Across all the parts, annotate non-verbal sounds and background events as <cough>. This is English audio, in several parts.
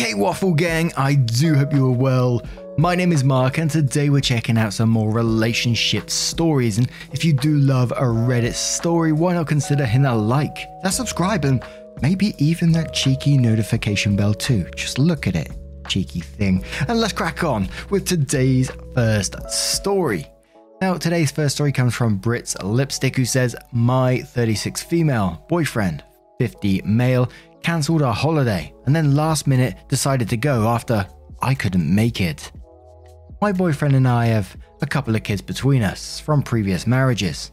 Hey, Waffle Gang, I do hope you are well. My name is Mark, and today we're checking out some more relationship stories. And if you do love a Reddit story, why not consider hitting a like, that subscribe, and maybe even that cheeky notification bell too? Just look at it, cheeky thing. And let's crack on with today's first story. Now, today's first story comes from Brit's Lipstick, who says, My 36 female boyfriend, 50 male, cancelled our holiday and then last minute decided to go after I couldn't make it. My boyfriend and I have a couple of kids between us from previous marriages.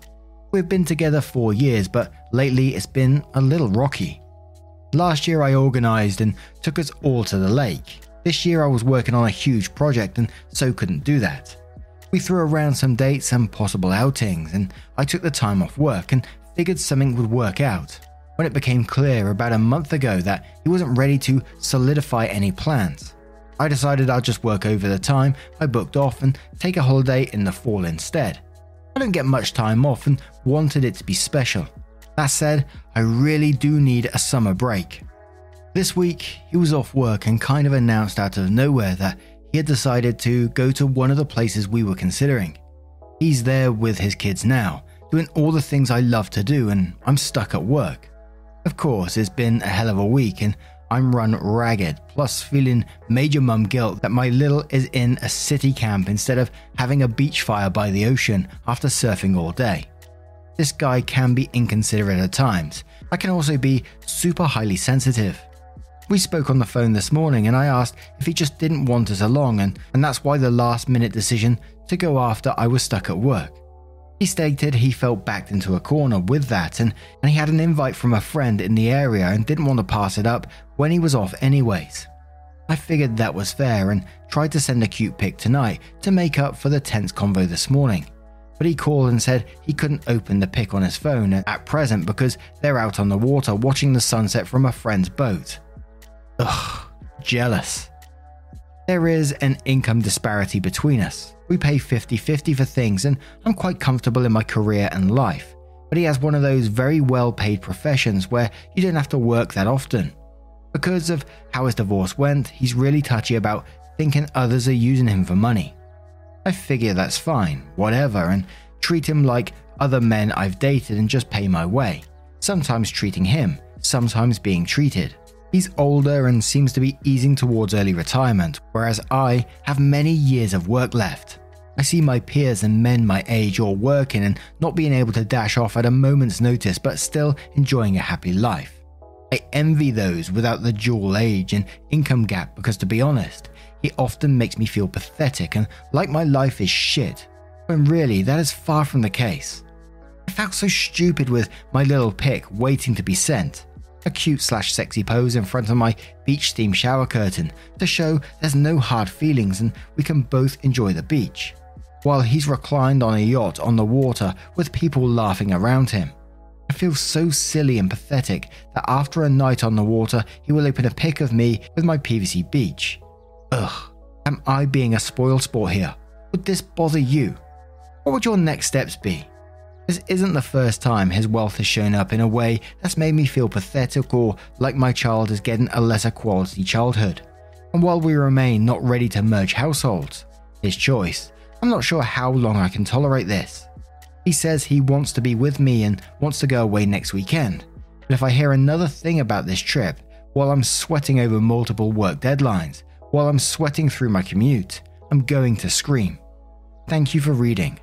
We've been together four years, but lately it's been a little rocky. Last year I organised and took us all to the lake. This year I was working on a huge project and so couldn't do that. We threw around some dates and possible outings, and I took the time off work and figured something would work out. When it became clear about a month ago that he wasn't ready to solidify any plans, I decided I'd just work over the time I booked off and take a holiday in the fall instead. I don't get much time off and wanted it to be special. That said, I really do need a summer break. This week, he was off work and kind of announced out of nowhere that he had decided to go to one of the places we were considering. He's there with his kids now, doing all the things I love to do, and I'm stuck at work. Of course, it's been a hell of a week, and I'm run ragged, plus feeling major mum guilt that my little is in a city camp instead of having a beach fire by the ocean after surfing all day. This guy can be inconsiderate at times. I can also be super highly sensitive. We spoke on the phone this morning and I asked if he just didn't want us along, and, and that's why the last minute decision to go after I was stuck at work. He stated he felt backed into a corner with that and, and he had an invite from a friend in the area and didn't want to pass it up when he was off anyways. I figured that was fair and tried to send a cute pic tonight to make up for the tense convo this morning. But he called and said he couldn't open the pic on his phone at present because they're out on the water watching the sunset from a friend's boat. Ugh, jealous. There is an income disparity between us. We pay 50 50 for things, and I'm quite comfortable in my career and life. But he has one of those very well paid professions where you don't have to work that often. Because of how his divorce went, he's really touchy about thinking others are using him for money. I figure that's fine, whatever, and treat him like other men I've dated and just pay my way. Sometimes treating him, sometimes being treated. He's older and seems to be easing towards early retirement, whereas I have many years of work left. I see my peers and men my age all working and not being able to dash off at a moment's notice but still enjoying a happy life. I envy those without the dual age and income gap because, to be honest, he often makes me feel pathetic and like my life is shit, when really that is far from the case. I felt so stupid with my little pic waiting to be sent a cute slash sexy pose in front of my beach themed shower curtain to show there's no hard feelings and we can both enjoy the beach. While he's reclined on a yacht on the water with people laughing around him. I feel so silly and pathetic that after a night on the water, he will open a pic of me with my PVC beach. Ugh, am I being a spoil sport here? Would this bother you? What would your next steps be? This isn't the first time his wealth has shown up in a way that's made me feel pathetic or like my child is getting a lesser quality childhood. And while we remain not ready to merge households, his choice, I'm not sure how long I can tolerate this. He says he wants to be with me and wants to go away next weekend. But if I hear another thing about this trip, while I'm sweating over multiple work deadlines, while I'm sweating through my commute, I'm going to scream. Thank you for reading.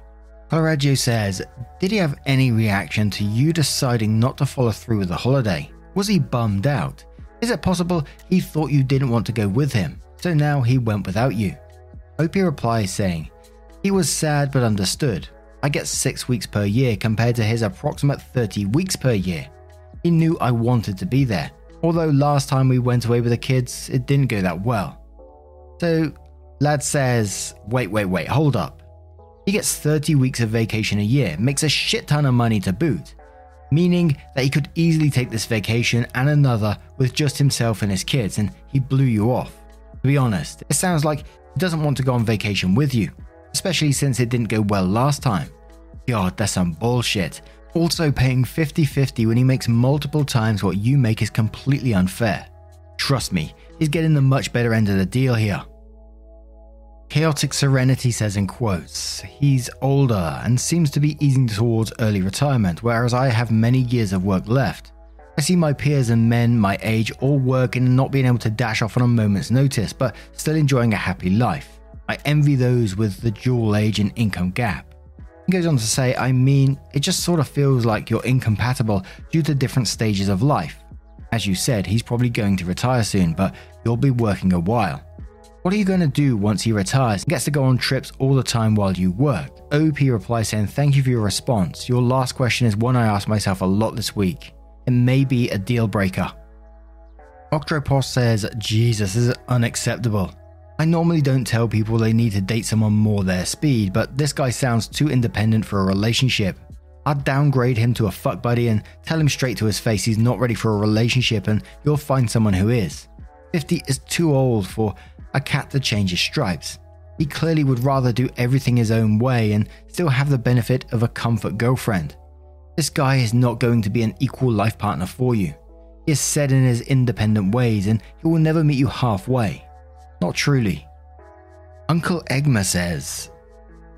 Coloraggio says, Did he have any reaction to you deciding not to follow through with the holiday? Was he bummed out? Is it possible he thought you didn't want to go with him, so now he went without you? Opie replies saying, He was sad but understood. I get 6 weeks per year compared to his approximate 30 weeks per year. He knew I wanted to be there, although last time we went away with the kids, it didn't go that well. So, Lad says, wait, wait, wait, hold up. He gets 30 weeks of vacation a year, makes a shit ton of money to boot, meaning that he could easily take this vacation and another with just himself and his kids, and he blew you off. To be honest, it sounds like he doesn't want to go on vacation with you, especially since it didn't go well last time. God, that's some bullshit. Also, paying 50 50 when he makes multiple times what you make is completely unfair. Trust me, he's getting the much better end of the deal here. Chaotic Serenity says in quotes, he's older and seems to be easing towards early retirement, whereas I have many years of work left. I see my peers and men my age all working and not being able to dash off on a moment's notice, but still enjoying a happy life. I envy those with the dual age and income gap. He goes on to say, I mean, it just sort of feels like you're incompatible due to different stages of life. As you said, he's probably going to retire soon, but you'll be working a while. What are you going to do once he retires and gets to go on trips all the time while you work? OP replies saying, Thank you for your response. Your last question is one I asked myself a lot this week. It may be a deal breaker. Octropos says, Jesus, this is unacceptable. I normally don't tell people they need to date someone more their speed, but this guy sounds too independent for a relationship. I'd downgrade him to a fuck buddy and tell him straight to his face he's not ready for a relationship and you'll find someone who is. 50 is too old for a cat that changes stripes. He clearly would rather do everything his own way and still have the benefit of a comfort girlfriend. This guy is not going to be an equal life partner for you. He is set in his independent ways and he will never meet you halfway. Not truly. Uncle Egma says,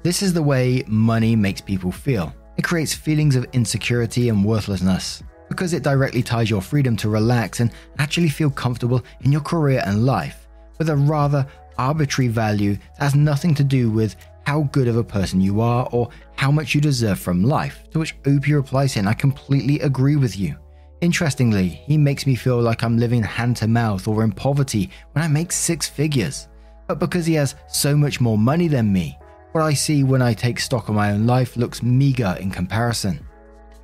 This is the way money makes people feel. It creates feelings of insecurity and worthlessness because it directly ties your freedom to relax and actually feel comfortable in your career and life with a rather arbitrary value that has nothing to do with how good of a person you are or how much you deserve from life. To which OP replies in, I completely agree with you. Interestingly, he makes me feel like I'm living hand to mouth or in poverty when I make six figures. But because he has so much more money than me, what I see when I take stock of my own life looks meager in comparison.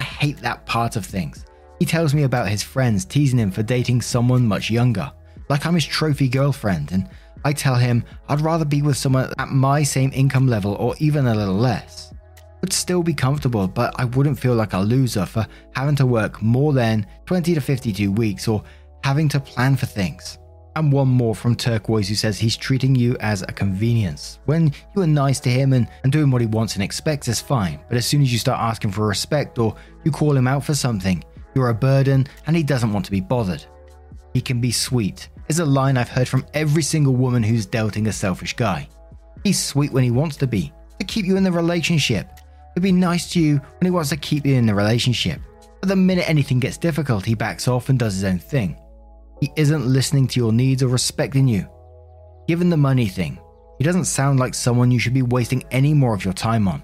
I hate that part of things. He tells me about his friends teasing him for dating someone much younger, like I'm his trophy girlfriend, and I tell him I'd rather be with someone at my same income level or even a little less would still be comfortable, but I wouldn't feel like a loser for having to work more than 20 to 52 weeks or having to plan for things. And one more from Turquoise who says he's treating you as a convenience. When you are nice to him and, and doing what he wants and expects is fine, but as soon as you start asking for respect or you call him out for something, you're a burden and he doesn't want to be bothered. He can be sweet, is a line I've heard from every single woman who's dating a selfish guy. He's sweet when he wants to be, to keep you in the relationship, He'll be nice to you when he wants to keep you in the relationship. But the minute anything gets difficult, he backs off and does his own thing. He isn't listening to your needs or respecting you. Given the money thing, he doesn't sound like someone you should be wasting any more of your time on.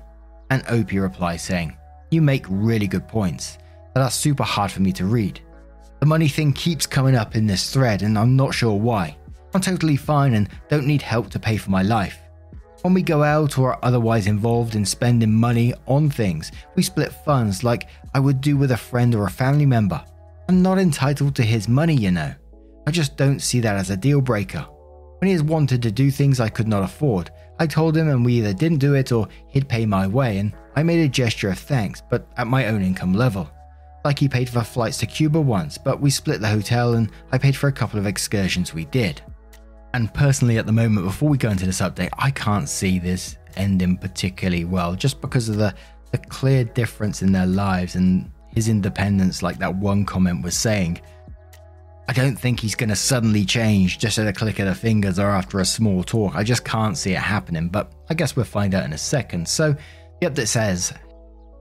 And Opie replies saying, You make really good points that are super hard for me to read. The money thing keeps coming up in this thread, and I'm not sure why. I'm totally fine and don't need help to pay for my life. When we go out or are otherwise involved in spending money on things, we split funds like I would do with a friend or a family member. I'm not entitled to his money, you know. I just don't see that as a deal breaker. When he has wanted to do things I could not afford, I told him and we either didn't do it or he'd pay my way, and I made a gesture of thanks, but at my own income level. Like he paid for flights to Cuba once, but we split the hotel and I paid for a couple of excursions we did. And personally, at the moment, before we go into this update, I can't see this ending particularly well just because of the, the clear difference in their lives and his independence, like that one comment was saying. I don't think he's going to suddenly change just at a click of the fingers or after a small talk. I just can't see it happening, but I guess we'll find out in a second. So, the update says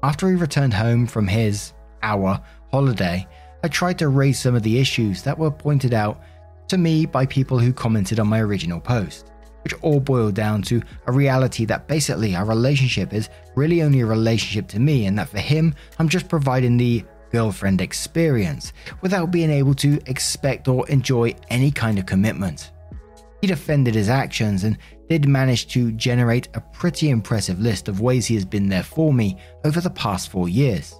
After he returned home from his, our, holiday, I tried to raise some of the issues that were pointed out to me by people who commented on my original post, which all boiled down to a reality that basically our relationship is really only a relationship to me, and that for him, I'm just providing the girlfriend experience without being able to expect or enjoy any kind of commitment. He defended his actions and did manage to generate a pretty impressive list of ways he has been there for me over the past four years.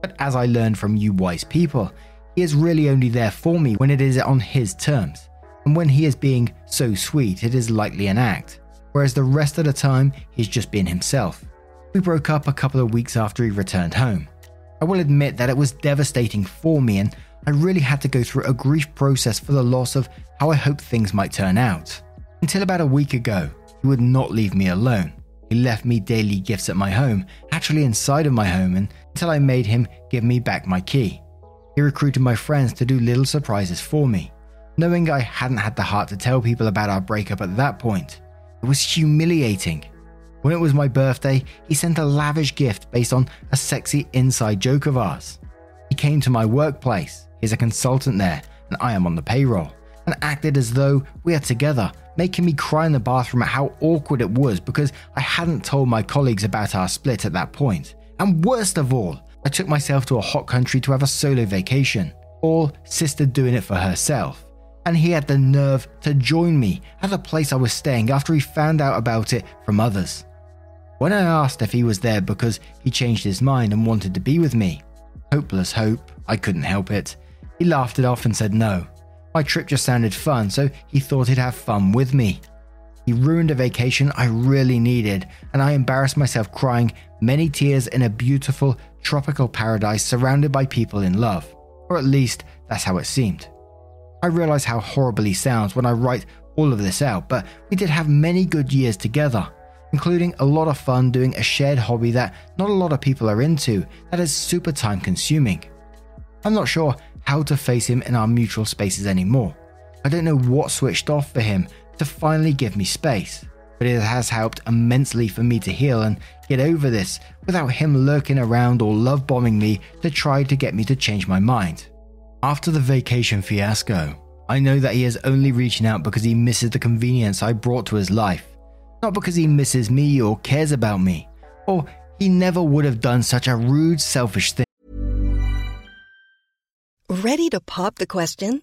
But as I learned from you wise people, he is really only there for me when it is on his terms, and when he is being so sweet, it is likely an act, whereas the rest of the time, he's just being himself. We broke up a couple of weeks after he returned home. I will admit that it was devastating for me, and I really had to go through a grief process for the loss of how I hoped things might turn out. Until about a week ago, he would not leave me alone. He left me daily gifts at my home, actually inside of my home, and until I made him give me back my key. He recruited my friends to do little surprises for me, knowing I hadn't had the heart to tell people about our breakup at that point. It was humiliating. When it was my birthday, he sent a lavish gift based on a sexy inside joke of ours. He came to my workplace, he's a consultant there, and I am on the payroll, and acted as though we are together, making me cry in the bathroom at how awkward it was because I hadn't told my colleagues about our split at that point. And worst of all, I took myself to a hot country to have a solo vacation, all sister doing it for herself. And he had the nerve to join me at the place I was staying after he found out about it from others. When I asked if he was there because he changed his mind and wanted to be with me, hopeless hope, I couldn't help it. He laughed it off and said no. My trip just sounded fun, so he thought he'd have fun with me. He ruined a vacation I really needed, and I embarrassed myself crying many tears in a beautiful tropical paradise surrounded by people in love. Or at least, that's how it seemed. I realize how horribly sounds when I write all of this out, but we did have many good years together including a lot of fun doing a shared hobby that not a lot of people are into that is super time consuming. I'm not sure how to face him in our mutual spaces anymore. I don't know what switched off for him to finally give me space, but it has helped immensely for me to heal and get over this without him lurking around or love bombing me to try to get me to change my mind. After the vacation fiasco, I know that he is only reaching out because he misses the convenience I brought to his life not because he misses me or cares about me, or he never would have done such a rude, selfish thing. Ready to pop the question?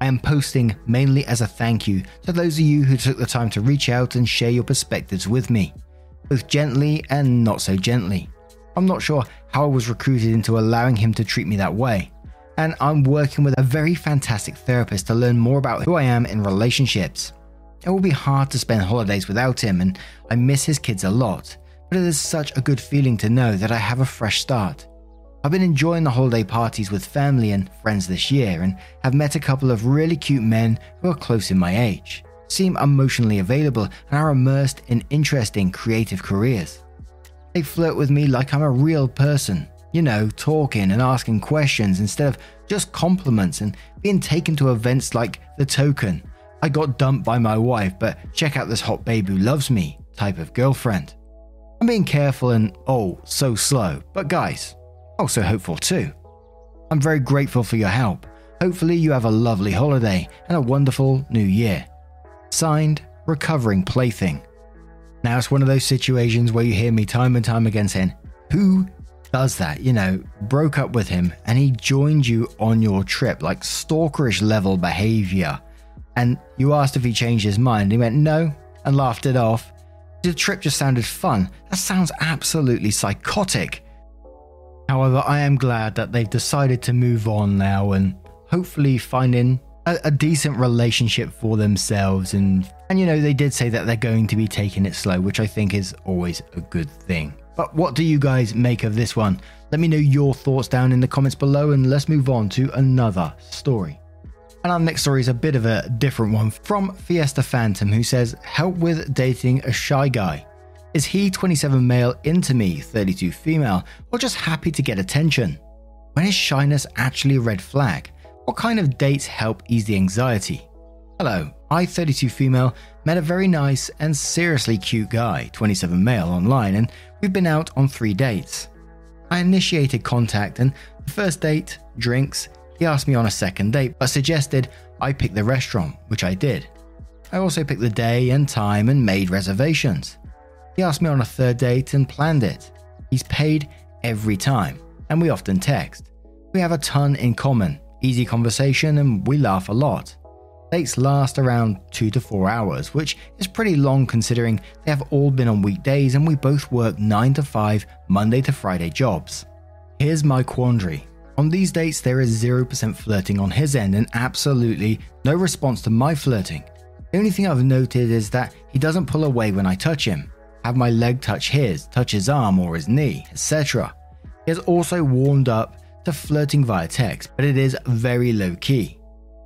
I am posting mainly as a thank you to those of you who took the time to reach out and share your perspectives with me, both gently and not so gently. I'm not sure how I was recruited into allowing him to treat me that way and I'm working with a very fantastic therapist to learn more about who I am in relationships. It will be hard to spend holidays without him, and I miss his kids a lot, but it is such a good feeling to know that I have a fresh start. I've been enjoying the holiday parties with family and friends this year and have met a couple of really cute men who are close in my age, seem emotionally available, and are immersed in interesting creative careers. They flirt with me like I'm a real person, you know, talking and asking questions instead of just compliments and being taken to events like The Token. I got dumped by my wife, but check out this hot babe who loves me type of girlfriend. I'm being careful and, oh, so slow, but guys, Oh, also hopeful too. I'm very grateful for your help. Hopefully, you have a lovely holiday and a wonderful new year. Signed, Recovering Plaything. Now, it's one of those situations where you hear me time and time again saying, Who does that, you know, broke up with him and he joined you on your trip, like stalkerish level behavior. And you asked if he changed his mind. He went, no, and laughed it off. The trip just sounded fun. That sounds absolutely psychotic. However, I am glad that they've decided to move on now and hopefully finding a, a decent relationship for themselves and And you know, they did say that they're going to be taking it slow, which I think is always a good thing. But what do you guys make of this one? Let me know your thoughts down in the comments below and let's move on to another story. And our next story is a bit of a different one from Fiesta Phantom, who says, Help with dating a shy guy. Is he 27 male into me, 32 female, or just happy to get attention? When is shyness actually a red flag? What kind of dates help ease the anxiety? Hello, I, 32 female, met a very nice and seriously cute guy, 27 male, online, and we've been out on three dates. I initiated contact, and the first date, drinks, he asked me on a second date, but suggested I pick the restaurant, which I did. I also picked the day and time and made reservations. He asked me on a third date and planned it. He's paid every time, and we often text. We have a ton in common, easy conversation, and we laugh a lot. Dates last around 2 to 4 hours, which is pretty long considering they have all been on weekdays and we both work 9 to 5 Monday to Friday jobs. Here's my quandary on these dates, there is 0% flirting on his end and absolutely no response to my flirting. The only thing I've noted is that he doesn't pull away when I touch him, have my leg touch his, touch his arm or his knee, etc. He has also warmed up to flirting via text, but it is very low key.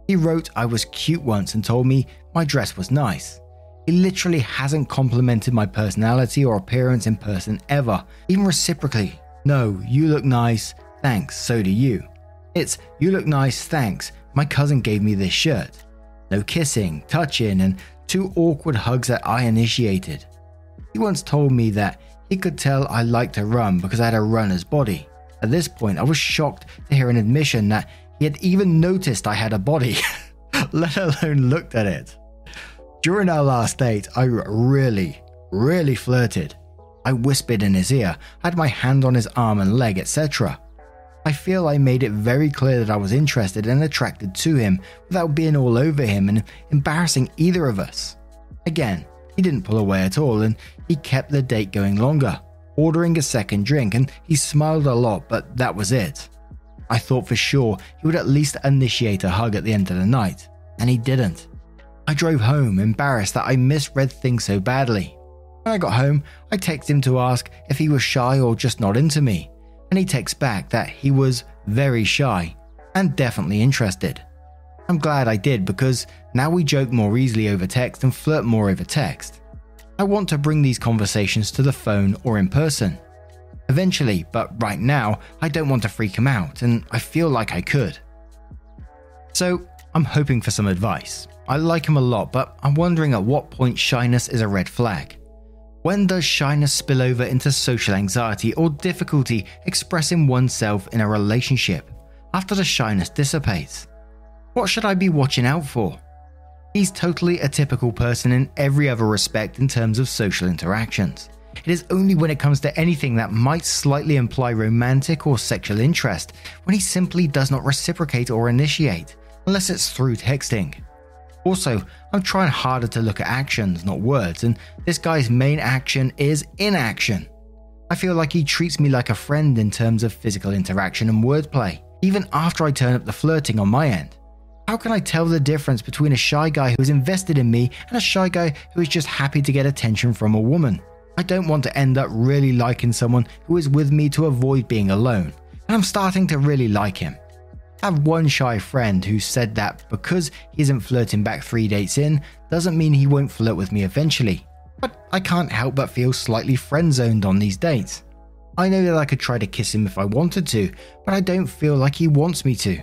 He wrote I was cute once and told me my dress was nice. He literally hasn't complimented my personality or appearance in person ever, even reciprocally. No, you look nice, Thanks, so do you. It's, you look nice, thanks. My cousin gave me this shirt. No kissing, touching, and two awkward hugs that I initiated. He once told me that he could tell I liked to run because I had a runner's body. At this point, I was shocked to hear an admission that he had even noticed I had a body, <laughs> let alone looked at it. During our last date, I really, really flirted. I whispered in his ear, had my hand on his arm and leg, etc. I feel I made it very clear that I was interested and attracted to him without being all over him and embarrassing either of us. Again, he didn't pull away at all and he kept the date going longer, ordering a second drink, and he smiled a lot, but that was it. I thought for sure he would at least initiate a hug at the end of the night, and he didn't. I drove home, embarrassed that I misread things so badly. When I got home, I texted him to ask if he was shy or just not into me and he texts back that he was very shy and definitely interested. I'm glad I did because now we joke more easily over text and flirt more over text. I want to bring these conversations to the phone or in person. Eventually, but right now, I don't want to freak him out, and I feel like I could. So, I'm hoping for some advice. I like him a lot, but I'm wondering at what point shyness is a red flag. When does shyness spill over into social anxiety or difficulty expressing oneself in a relationship after the shyness dissipates? What should I be watching out for? He's totally a typical person in every other respect in terms of social interactions. It is only when it comes to anything that might slightly imply romantic or sexual interest when he simply does not reciprocate or initiate, unless it's through texting. Also, I'm trying harder to look at actions, not words, and this guy's main action is inaction. I feel like he treats me like a friend in terms of physical interaction and wordplay, even after I turn up the flirting on my end. How can I tell the difference between a shy guy who is invested in me and a shy guy who is just happy to get attention from a woman? I don't want to end up really liking someone who is with me to avoid being alone, and I'm starting to really like him. I have one shy friend who said that because he isn't flirting back three dates in, doesn't mean he won't flirt with me eventually. But I can't help but feel slightly friend zoned on these dates. I know that I could try to kiss him if I wanted to, but I don't feel like he wants me to.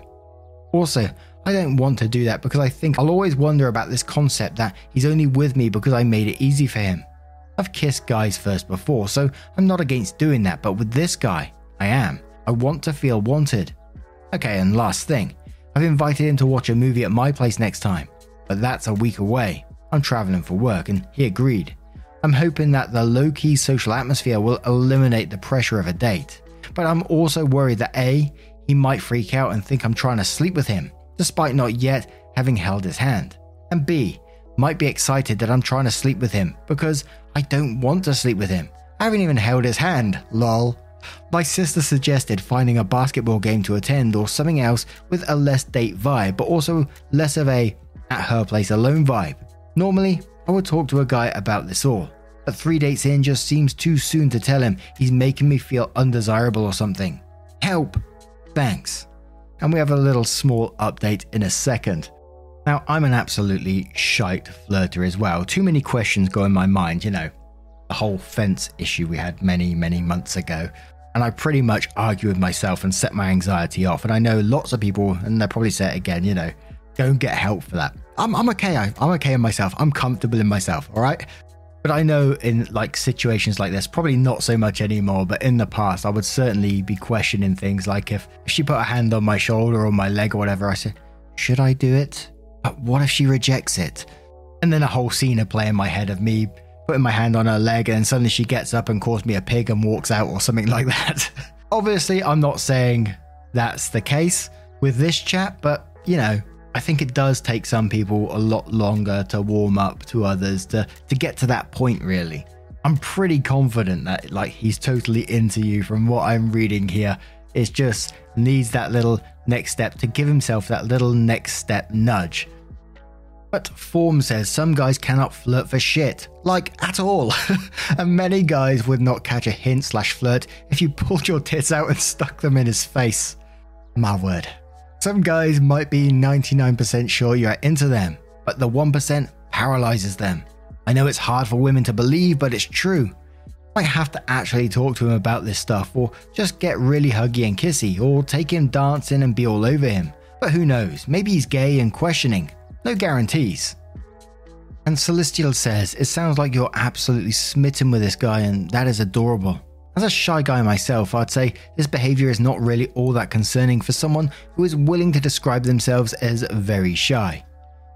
Also, I don't want to do that because I think I'll always wonder about this concept that he's only with me because I made it easy for him. I've kissed guys first before, so I'm not against doing that, but with this guy, I am. I want to feel wanted. Okay, and last thing, I've invited him to watch a movie at my place next time, but that's a week away. I'm traveling for work, and he agreed. I'm hoping that the low key social atmosphere will eliminate the pressure of a date, but I'm also worried that A, he might freak out and think I'm trying to sleep with him, despite not yet having held his hand, and B, might be excited that I'm trying to sleep with him because I don't want to sleep with him. I haven't even held his hand, lol. My sister suggested finding a basketball game to attend or something else with a less date vibe, but also less of a at her place alone vibe. Normally, I would talk to a guy about this all. But three dates in just seems too soon to tell him he's making me feel undesirable or something. Help! Thanks. And we have a little small update in a second. Now, I'm an absolutely shite flirter as well. Too many questions go in my mind, you know. The whole fence issue we had many, many months ago. And I pretty much argue with myself and set my anxiety off. And I know lots of people, and they'll probably say it again, you know, go and get help for that. I'm, I'm okay. I, I'm okay in myself. I'm comfortable in myself. All right. But I know in like situations like this, probably not so much anymore, but in the past, I would certainly be questioning things like if, she put a hand on my shoulder or my leg or whatever, I said, should I do it? But what if she rejects it? And then a whole scene of play in my head of me putting my hand on her leg and suddenly she gets up and calls me a pig and walks out or something <laughs> like that. Obviously, I'm not saying that's the case with this chat, but you know, I think it does take some people a lot longer to warm up to others to to get to that point really. I'm pretty confident that like he's totally into you from what I'm reading here. It just needs that little next step to give himself that little next step nudge. But Form says some guys cannot flirt for shit, like at all. <laughs> and many guys would not catch a hint slash flirt if you pulled your tits out and stuck them in his face. My word. Some guys might be 99% sure you're into them, but the 1% paralyzes them. I know it's hard for women to believe, but it's true. Might have to actually talk to him about this stuff, or just get really huggy and kissy, or take him dancing and be all over him. But who knows, maybe he's gay and questioning. No guarantees. And Celestial says, It sounds like you're absolutely smitten with this guy, and that is adorable. As a shy guy myself, I'd say this behavior is not really all that concerning for someone who is willing to describe themselves as very shy.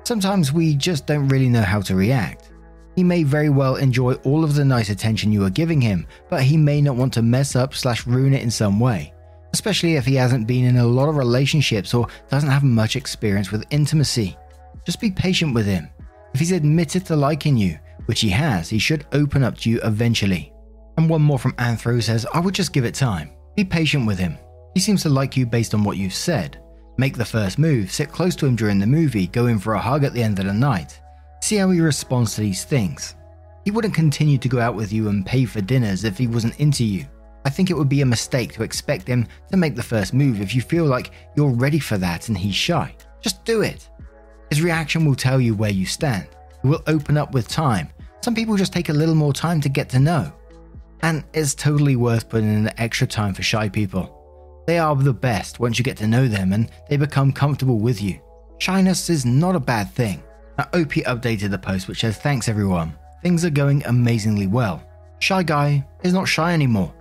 Sometimes we just don't really know how to react. He may very well enjoy all of the nice attention you are giving him, but he may not want to mess up slash ruin it in some way, especially if he hasn't been in a lot of relationships or doesn't have much experience with intimacy. Just be patient with him. If he's admitted to liking you, which he has, he should open up to you eventually. And one more from Anthro says, I would just give it time. Be patient with him. He seems to like you based on what you've said. Make the first move, sit close to him during the movie, go in for a hug at the end of the night. See how he responds to these things. He wouldn't continue to go out with you and pay for dinners if he wasn't into you. I think it would be a mistake to expect him to make the first move if you feel like you're ready for that and he's shy. Just do it. His reaction will tell you where you stand. He will open up with time. Some people just take a little more time to get to know. And it's totally worth putting in the extra time for shy people. They are the best once you get to know them and they become comfortable with you. Shyness is not a bad thing. Now, OP updated the post which says, Thanks everyone. Things are going amazingly well. Shy Guy is not shy anymore.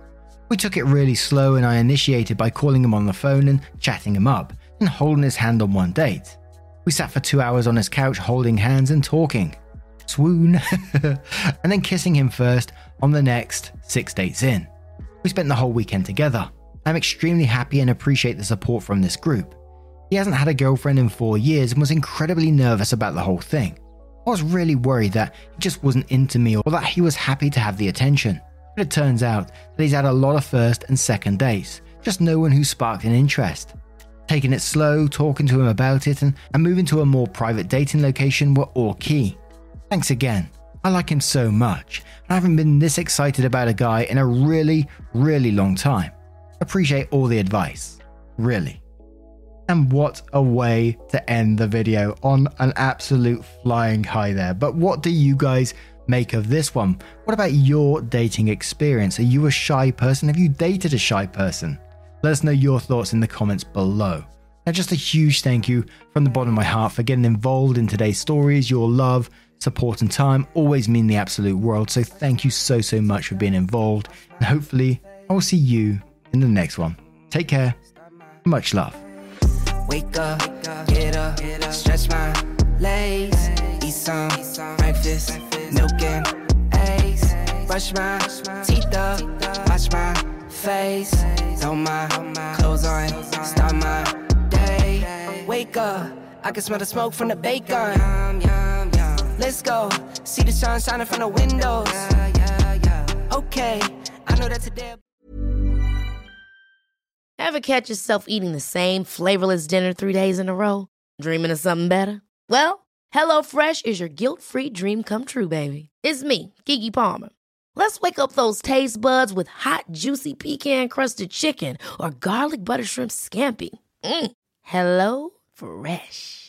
We took it really slow and I initiated by calling him on the phone and chatting him up and holding his hand on one date. We sat for two hours on his couch holding hands and talking. Swoon. <laughs> and then kissing him first on the next six dates in. We spent the whole weekend together. I'm extremely happy and appreciate the support from this group. He hasn't had a girlfriend in four years and was incredibly nervous about the whole thing. I was really worried that he just wasn't into me or that he was happy to have the attention. But it turns out that he's had a lot of first and second dates, just no one who sparked an interest. Taking it slow, talking to him about it, and, and moving to a more private dating location were all key. Thanks again. I like him so much, I haven't been this excited about a guy in a really, really long time. Appreciate all the advice. Really. And what a way to end the video on an absolute flying high there. But what do you guys make of this one? What about your dating experience? Are you a shy person? Have you dated a shy person? Let us know your thoughts in the comments below. Now, just a huge thank you from the bottom of my heart for getting involved in today's stories. Your love, support, and time always mean the absolute world. So, thank you so, so much for being involved. And hopefully, I will see you in the next one. Take care. Much love. Wake up, get up, stretch my legs, eat some breakfast, milk and eggs, brush my teeth up, wash my face, throw my clothes on, start my day. Wake up, I can smell the smoke from the bacon. Let's go, see the sun shining from the windows. Okay, I know that today. Ever catch yourself eating the same flavorless dinner three days in a row? Dreaming of something better? Well, HelloFresh is your guilt free dream come true, baby. It's me, Keke Palmer. Let's wake up those taste buds with hot, juicy pecan crusted chicken or garlic butter shrimp scampi. Mm. Hello Fresh.